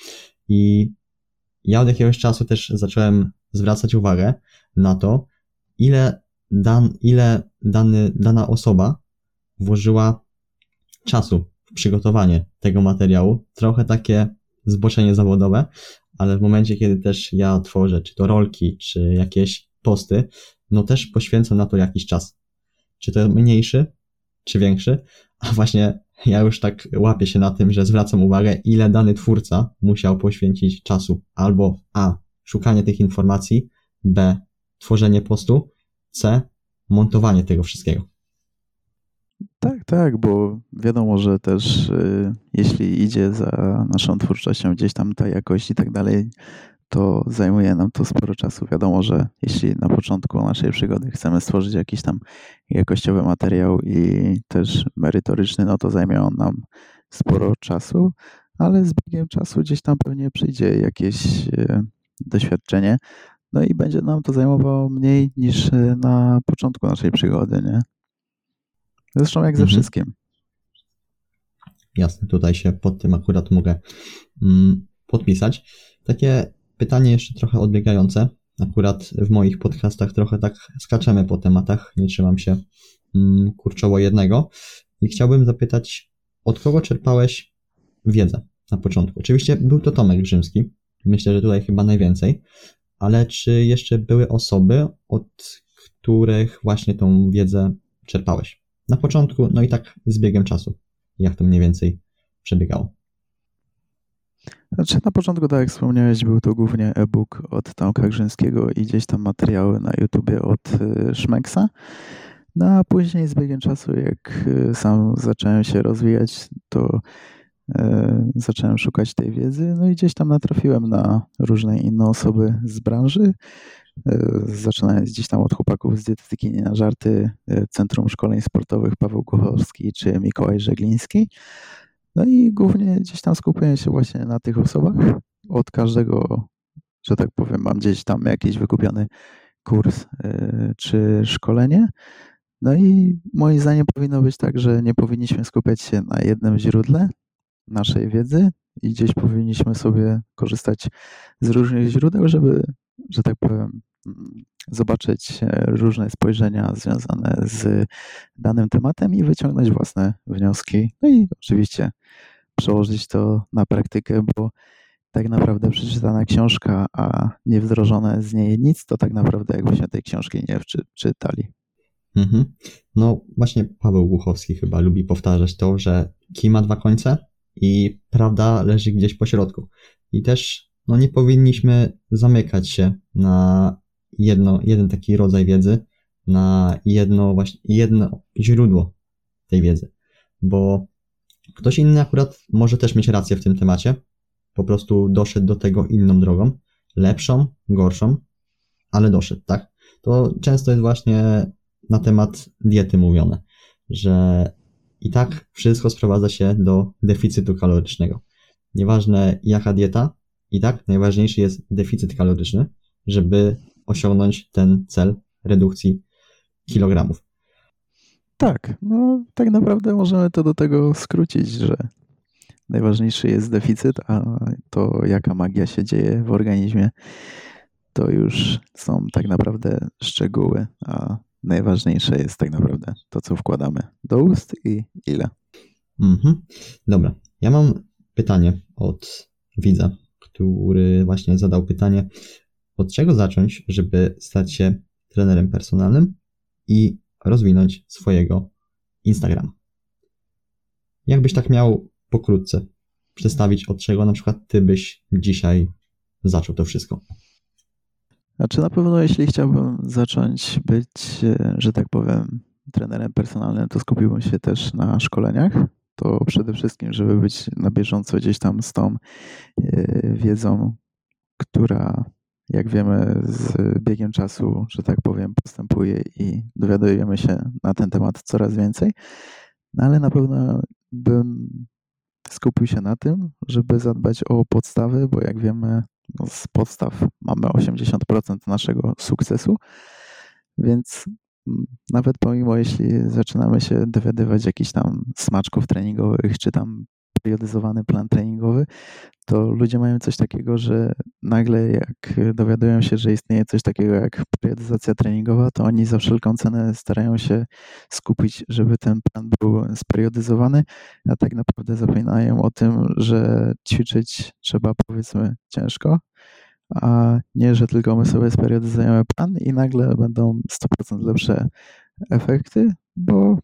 i ja od jakiegoś czasu też zacząłem zwracać uwagę na to, ile, dan, ile dany, dana osoba włożyła czasu przygotowanie tego materiału. Trochę takie zboczenie zawodowe, ale w momencie, kiedy też ja tworzę, czy to rolki, czy jakieś posty, no też poświęcam na to jakiś czas. Czy to mniejszy, czy większy, a właśnie ja już tak łapię się na tym, że zwracam uwagę, ile dany twórca musiał poświęcić czasu. Albo A. Szukanie tych informacji, B. Tworzenie postu, C. Montowanie tego wszystkiego. Tak, tak, bo wiadomo, że też y, jeśli idzie za naszą twórczością gdzieś tam ta jakość i tak dalej, to zajmuje nam to sporo czasu. Wiadomo, że jeśli na początku naszej przygody chcemy stworzyć jakiś tam jakościowy materiał i też merytoryczny, no to zajmie on nam sporo czasu, ale z biegiem czasu gdzieś tam pewnie przyjdzie jakieś y, doświadczenie, no i będzie nam to zajmowało mniej niż y, na początku naszej przygody, nie? Zresztą jak ze mhm. wszystkim. Jasne, tutaj się pod tym akurat mogę mm, podpisać. Takie pytanie jeszcze trochę odbiegające. Akurat w moich podcastach trochę tak skaczemy po tematach, nie trzymam się mm, kurczowo jednego. I chciałbym zapytać, od kogo czerpałeś wiedzę na początku? Oczywiście był to Tomek Grzymski, myślę, że tutaj chyba najwięcej, ale czy jeszcze były osoby, od których właśnie tą wiedzę czerpałeś? na początku, no i tak z biegiem czasu, jak to mniej więcej przebiegało. Znaczy na początku, tak jak wspomniałeś, był to głównie e-book od Tomka Grzyńskiego i gdzieś tam materiały na YouTubie od y, Szmeksa. No a później z biegiem czasu, jak y, sam zacząłem się rozwijać, to e, zacząłem szukać tej wiedzy, no i gdzieś tam natrafiłem na różne inne osoby z branży, E, zaczynając gdzieś tam od chłopaków z dietetyki nie na żarty, e, Centrum Szkoleń Sportowych Paweł Kuchowski czy Mikołaj Żegliński. No i głównie gdzieś tam skupiłem się właśnie na tych osobach. Od każdego, że tak powiem, mam gdzieś tam jakiś wykupiony kurs e, czy szkolenie. No i moim zdaniem powinno być tak, że nie powinniśmy skupiać się na jednym źródle naszej wiedzy i gdzieś powinniśmy sobie korzystać z różnych źródeł, żeby że tak powiem, zobaczyć e, różne spojrzenia związane z danym tematem i wyciągnąć własne wnioski. No i oczywiście przełożyć to na praktykę, bo tak naprawdę przeczytana książka, a nie wdrożone z niej nic, to tak naprawdę jakbyśmy tej książki nie czytali. Mhm. No właśnie Paweł Głuchowski chyba lubi powtarzać to, że kij ma dwa końce i prawda leży gdzieś po środku. I też no nie powinniśmy zamykać się na jedno, jeden taki rodzaj wiedzy, na jedno właśnie, jedno źródło tej wiedzy, bo Ktoś inny akurat może też mieć rację w tym temacie. Po prostu doszedł do tego inną drogą. Lepszą, gorszą, ale doszedł, tak? To często jest właśnie na temat diety mówione, że i tak wszystko sprowadza się do deficytu kalorycznego. Nieważne jaka dieta, i tak najważniejszy jest deficyt kaloryczny, żeby osiągnąć ten cel redukcji kilogramów. Tak, no tak naprawdę możemy to do tego skrócić, że najważniejszy jest deficyt, a to jaka magia się dzieje w organizmie, to już są tak naprawdę szczegóły, a najważniejsze jest tak naprawdę to, co wkładamy do ust i ile. Mhm. Dobra, ja mam pytanie od widza, który właśnie zadał pytanie, od czego zacząć, żeby stać się trenerem personalnym i rozwinąć swojego Instagrama. Jakbyś tak miał pokrótce przedstawić, od czego na przykład ty byś dzisiaj zaczął to wszystko? Znaczy na pewno jeśli chciałbym zacząć być, e, że tak powiem, trenerem personalnym, to skupiłbym się też na szkoleniach. To przede wszystkim, żeby być na bieżąco gdzieś tam z tą e, wiedzą, która jak wiemy, z biegiem czasu, że tak powiem, postępuje i dowiadujemy się na ten temat coraz więcej. No ale na pewno bym skupił się na tym, żeby zadbać o podstawy, bo jak wiemy, no z podstaw mamy 80% naszego sukcesu, więc nawet pomimo, jeśli zaczynamy się dowiadywać jakichś tam smaczków treningowych, czy tam periodyzowany plan treningowy, to ludzie mają coś takiego, że nagle jak dowiadują się, że istnieje coś takiego jak periodyzacja treningowa, to oni za wszelką cenę starają się skupić, żeby ten plan był speriodyzowany, a tak naprawdę zapominają o tym, że ćwiczyć trzeba powiedzmy ciężko, a nie, że tylko my sobie speriodyzujemy plan i nagle będą 100% lepsze efekty, bo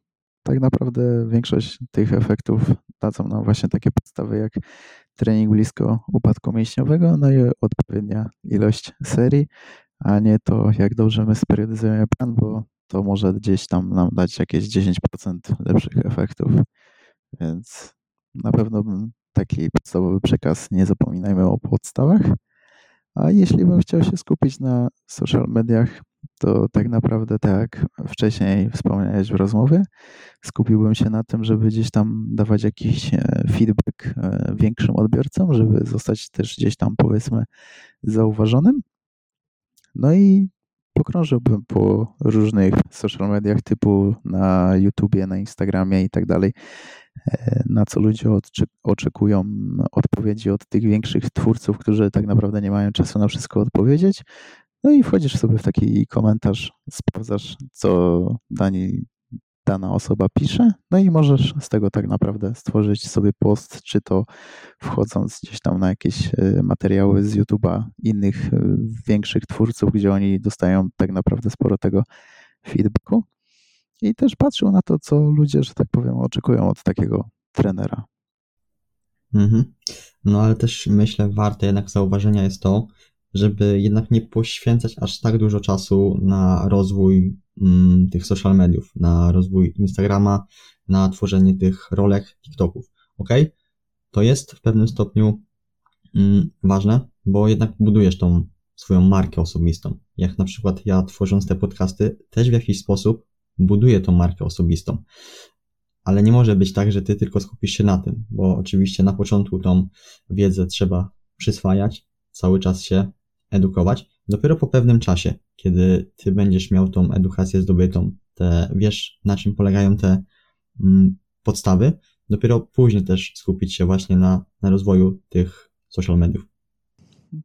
tak naprawdę większość tych efektów dadzą nam właśnie takie podstawy jak trening blisko upadku mięśniowego, no i odpowiednia ilość serii, a nie to, jak dobrze my speriodyzujemy plan, bo to może gdzieś tam nam dać jakieś 10% lepszych efektów. Więc na pewno taki podstawowy przekaz, nie zapominajmy o podstawach. A jeśli bym chciał się skupić na social mediach, to tak naprawdę, tak wcześniej wspomniałeś w rozmowie, skupiłbym się na tym, żeby gdzieś tam dawać jakiś e, feedback e, większym odbiorcom, żeby zostać też gdzieś tam powiedzmy zauważonym. No i pokrążyłbym po różnych social mediach typu na YouTubie, na Instagramie i tak dalej, e, na co ludzie oczekują odpowiedzi od tych większych twórców, którzy tak naprawdę nie mają czasu na wszystko odpowiedzieć. No i wchodzisz sobie w taki komentarz, sprawdzasz, co dani, dana osoba pisze, no i możesz z tego tak naprawdę stworzyć sobie post, czy to wchodząc gdzieś tam na jakieś e, materiały z YouTube'a innych e, większych twórców, gdzie oni dostają tak naprawdę sporo tego feedbacku i też patrzą na to, co ludzie, że tak powiem, oczekują od takiego trenera. Mhm. No ale też myślę, warte jednak zauważenia jest to, żeby jednak nie poświęcać aż tak dużo czasu na rozwój mm, tych social mediów, na rozwój Instagrama, na tworzenie tych rolek, TikToków. Ok? To jest w pewnym stopniu mm, ważne, bo jednak budujesz tą swoją markę osobistą. Jak na przykład ja tworząc te podcasty, też w jakiś sposób buduję tą markę osobistą. Ale nie może być tak, że ty tylko skupisz się na tym, bo oczywiście na początku tą wiedzę trzeba przyswajać, cały czas się edukować. Dopiero po pewnym czasie, kiedy ty będziesz miał tą edukację zdobytą, te, wiesz na czym polegają te mm, podstawy, dopiero później też skupić się właśnie na, na rozwoju tych social mediów.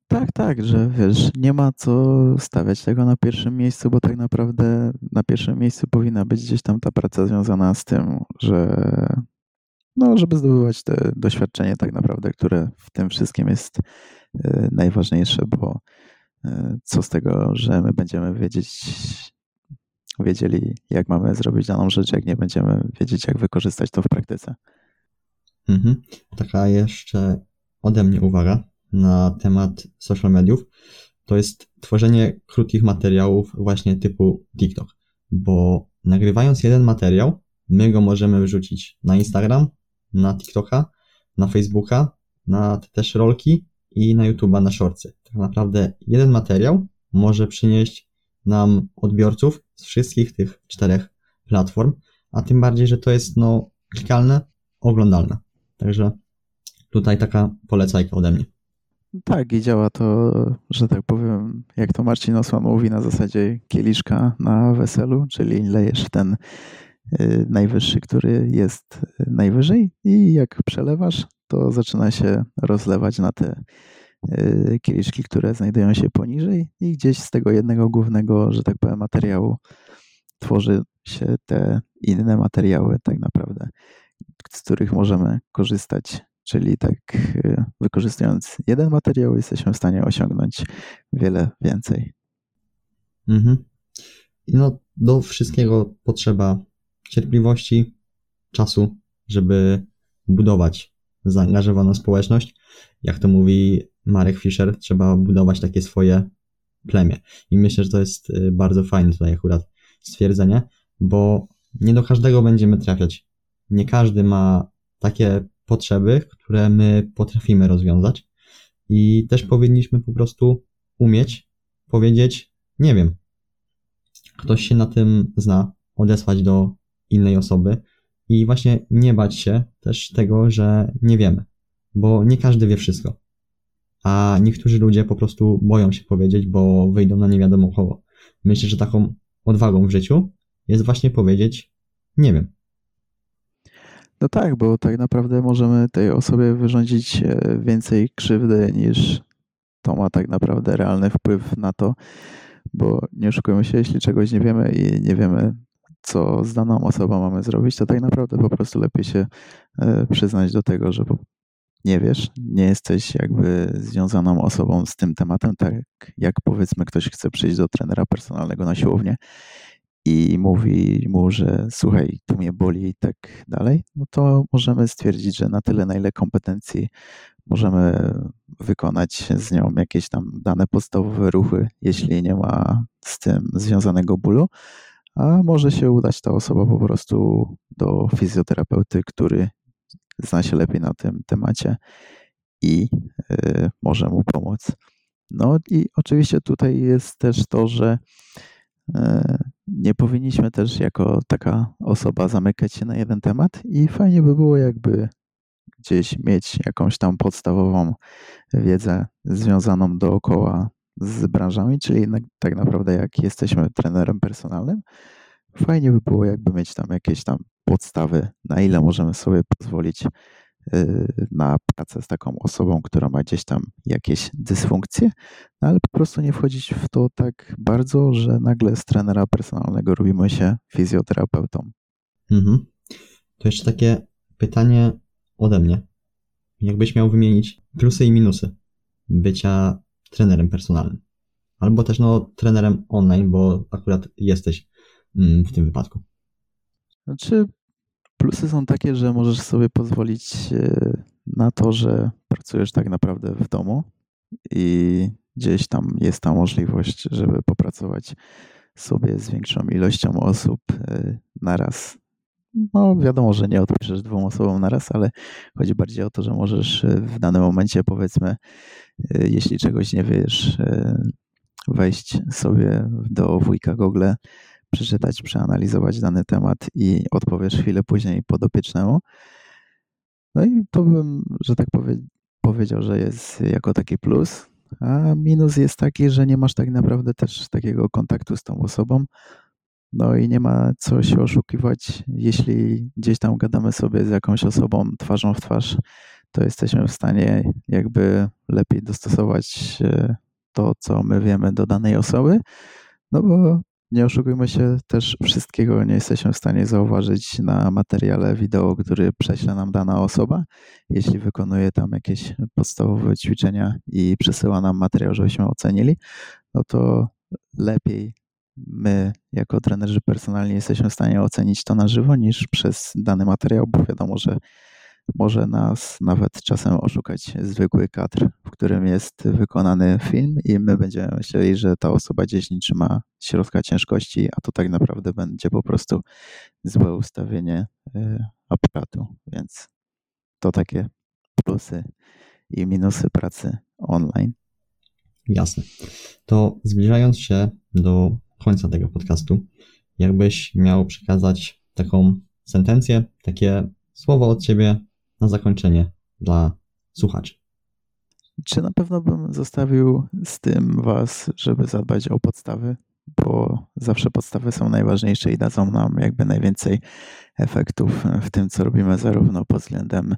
Tak, tak, że wiesz, nie ma co stawiać tego na pierwszym miejscu, bo tak naprawdę na pierwszym miejscu powinna być gdzieś tam ta praca związana z tym, że no, żeby zdobywać te doświadczenie tak naprawdę, które w tym wszystkim jest e, najważniejsze, bo co z tego, że my będziemy wiedzieć, wiedzieli, jak mamy zrobić daną rzecz, jak nie będziemy wiedzieć, jak wykorzystać to w praktyce. Mhm. Taka jeszcze ode mnie uwaga na temat social mediów, to jest tworzenie krótkich materiałów właśnie typu TikTok, bo nagrywając jeden materiał, my go możemy wrzucić na Instagram, na TikToka, na Facebooka, na te też rolki i na YouTube'a na shortsy. Tak naprawdę jeden materiał może przynieść nam odbiorców z wszystkich tych czterech platform, a tym bardziej, że to jest no klikalne, oglądalne. Także tutaj taka polecajka ode mnie. Tak, i działa to, że tak powiem, jak to Marcin Osman mówi, na zasadzie kieliszka na weselu, czyli lejesz ten y, najwyższy, który jest najwyżej i jak przelewasz, to zaczyna się rozlewać na te y, kieliszki, które znajdują się poniżej i gdzieś z tego jednego głównego, że tak powiem, materiału tworzy się te inne materiały tak naprawdę, z których możemy korzystać Czyli tak y, wykorzystując jeden materiał, jesteśmy w stanie osiągnąć wiele więcej. Mhm. No, do wszystkiego potrzeba cierpliwości, czasu, żeby budować zaangażowaną społeczność. Jak to mówi Marek Fischer, trzeba budować takie swoje plemię. I myślę, że to jest y, bardzo fajne tutaj akurat stwierdzenie, bo nie do każdego będziemy trafiać. Nie każdy ma takie potrzeby, które my potrafimy rozwiązać. I też powinniśmy po prostu umieć powiedzieć, nie wiem, ktoś się na tym zna, odesłać do innej osoby i właśnie nie bać się też tego, że nie wiemy, bo nie każdy wie wszystko. A niektórzy ludzie po prostu boją się powiedzieć, bo wyjdą na nie wiadomo kogo. Myślę, że taką odwagą w życiu jest właśnie powiedzieć, nie wiem. No tak, bo tak naprawdę możemy tej osobie wyrządzić e, więcej krzywdy niż to ma tak naprawdę realny wpływ na to, bo nie oszukujmy się, jeśli czegoś nie wiemy i nie wiemy, co z daną osobą mamy zrobić, to tak naprawdę po prostu lepiej się e, przyznać do tego, że nie wiesz, nie jesteś jakby związaną osobą z tym tematem, tak jak powiedzmy ktoś chce przyjść do trenera personalnego na siłownię i mówi mu, że słuchaj, tu mnie boli i tak dalej, no to możemy stwierdzić, że na tyle, na ile kompetencji możemy wykonać z nią jakieś tam dane podstawowe ruchy, jeśli nie ma z tym związanego bólu, a może się udać ta osoba po prostu do fizjoterapeuty, który zna się lepiej na tym temacie i y, może mu pomóc. No i oczywiście tutaj jest też to, że y, nie powinniśmy też jako taka osoba zamykać się na jeden temat i fajnie by było jakby gdzieś mieć jakąś tam podstawową wiedzę związaną dookoła z branżami, czyli tak naprawdę jak jesteśmy trenerem personalnym, fajnie by było jakby mieć tam jakieś tam podstawy, na ile możemy sobie pozwolić Y, na pracę z taką osobą, która ma gdzieś tam jakieś dysfunkcje, no ale po prostu nie wchodzić w to tak bardzo, że nagle z trenera personalnego robimy się fizjoterapeutą. Mhm. To jeszcze takie pytanie ode mnie. Jakbyś miał wymienić plusy i minusy bycia trenerem personalnym? Albo też no trenerem online, bo akurat jesteś mm, w tym wypadku. Znaczy, Plusy są takie, że możesz sobie pozwolić e, na to, że pracujesz tak naprawdę w domu i gdzieś tam jest ta możliwość, żeby popracować sobie z większą ilością osób e, naraz. No, wiadomo, że nie odpiszesz dwóm osobom naraz, ale chodzi bardziej o to, że możesz e, w danym momencie, powiedzmy, jeśli czegoś nie wiesz, wejść sobie do wujka Google, przeczytać, przeanalizować dany temat i odpowiesz chwilę później podopiecznemu. No i to bym, że tak powie, powiedział, że jest jako taki plus, a minus jest taki, że nie masz tak naprawdę też takiego kontaktu z tą osobą. No i nie ma co się oszukiwać, jeśli gdzieś tam gadamy sobie z jakąś osobą twarzą w twarz, to jesteśmy w stanie jakby lepiej dostosować e, to, co my wiemy do danej osoby, no bo nie oszukujmy się, też wszystkiego nie jesteśmy w stanie zauważyć na materiale wideo, który prześle nam dana osoba. Jeśli wykonuje tam jakieś podstawowe ćwiczenia i przesyła nam materiał, żebyśmy ocenili, no to lepiej my, jako trenerzy personalni, jesteśmy w stanie ocenić to na żywo niż przez dany materiał, bo wiadomo, że może nas nawet czasem oszukać zwykły kadr, w którym jest wykonany film i my będziemy myśleli, że ta osoba gdzieś nie trzyma środka ciężkości, a to tak naprawdę będzie po prostu złe ustawienie y, aparatu, więc to takie plusy i minusy pracy online. Jasne. To zbliżając się do końca tego podcastu, jakbyś miał przekazać taką sentencję, takie słowo od ciebie na zakończenie dla słuchaczy. Czy na pewno bym zostawił z tym Was, żeby zadbać o podstawy, bo zawsze podstawy są najważniejsze i dadzą nam jakby najwięcej efektów w tym, co robimy, zarówno pod względem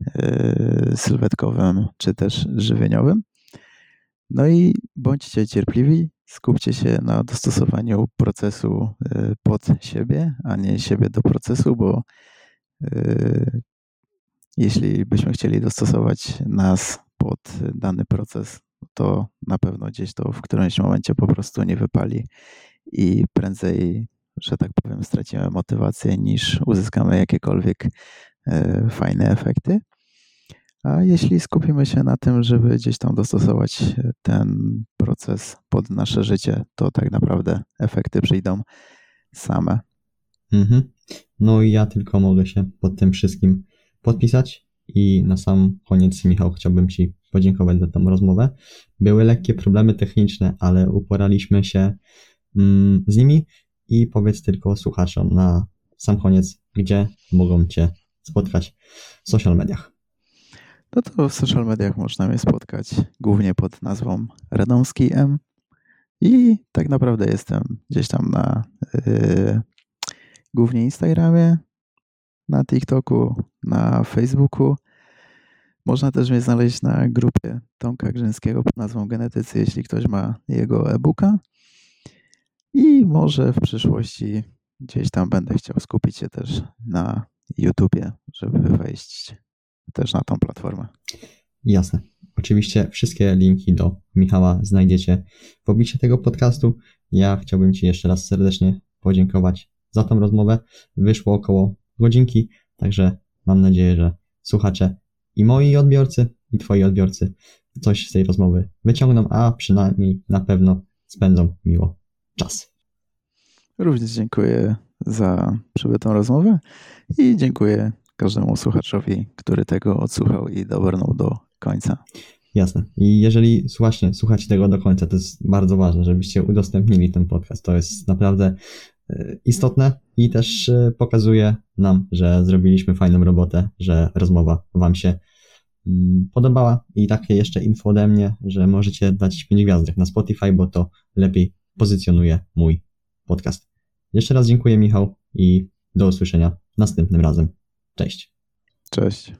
yy, sylwetkowym, czy też żywieniowym. No i bądźcie cierpliwi, skupcie się na dostosowaniu procesu yy, pod siebie, a nie siebie do procesu, bo yy, jeśli byśmy chcieli dostosować nas pod dany proces, to na pewno gdzieś to w którymś momencie po prostu nie wypali i prędzej, że tak powiem, stracimy motywację niż uzyskamy jakiekolwiek e, fajne efekty. A jeśli skupimy się na tym, żeby gdzieś tam dostosować ten proces pod nasze życie, to tak naprawdę efekty przyjdą same. Mhm. No i ja tylko mogę się pod tym wszystkim podpisać. I na sam koniec, Michał, chciałbym Ci podziękować za tę rozmowę. Były lekkie problemy techniczne, ale uporaliśmy się mm, z nimi i powiedz tylko słuchaczom na sam koniec, gdzie mogą Cię spotkać w social mediach. No to w social mediach można mnie spotkać głównie pod nazwą Radomski M. I tak naprawdę jestem gdzieś tam na yy, głównie Instagramie, na TikToku, na Facebooku. Można też mnie znaleźć na grupie Tomka Grzyńskiego pod nazwą Genetycy, jeśli ktoś ma jego e-booka. I może w przyszłości gdzieś tam będę chciał skupić się też na YouTubie, żeby wejść też na tą platformę. Jasne. Oczywiście wszystkie linki do Michała znajdziecie w opisie tego podcastu. Ja chciałbym Ci jeszcze raz serdecznie podziękować za tą rozmowę. Wyszło około godzinki, także mam nadzieję, że słuchacze i moi odbiorcy, i twoi odbiorcy coś z tej rozmowy wyciągną, a przynajmniej na pewno spędzą miło czas. Również dziękuję za przybytą rozmowę i dziękuję każdemu słuchaczowi, który tego odsłuchał i dobrnął do końca. Jasne. I jeżeli właśnie słuchacie tego do końca, to jest bardzo ważne, żebyście udostępnili ten podcast. To jest naprawdę e, istotne i też e, pokazuje nam, że zrobiliśmy fajną robotę, że rozmowa Wam się mm, podobała. I takie jeszcze info ode mnie, że możecie dać 5 gwiazdek na Spotify, bo to lepiej pozycjonuje mój podcast. Jeszcze raz dziękuję, Michał, i do usłyszenia następnym razem. Cześć. Cześć.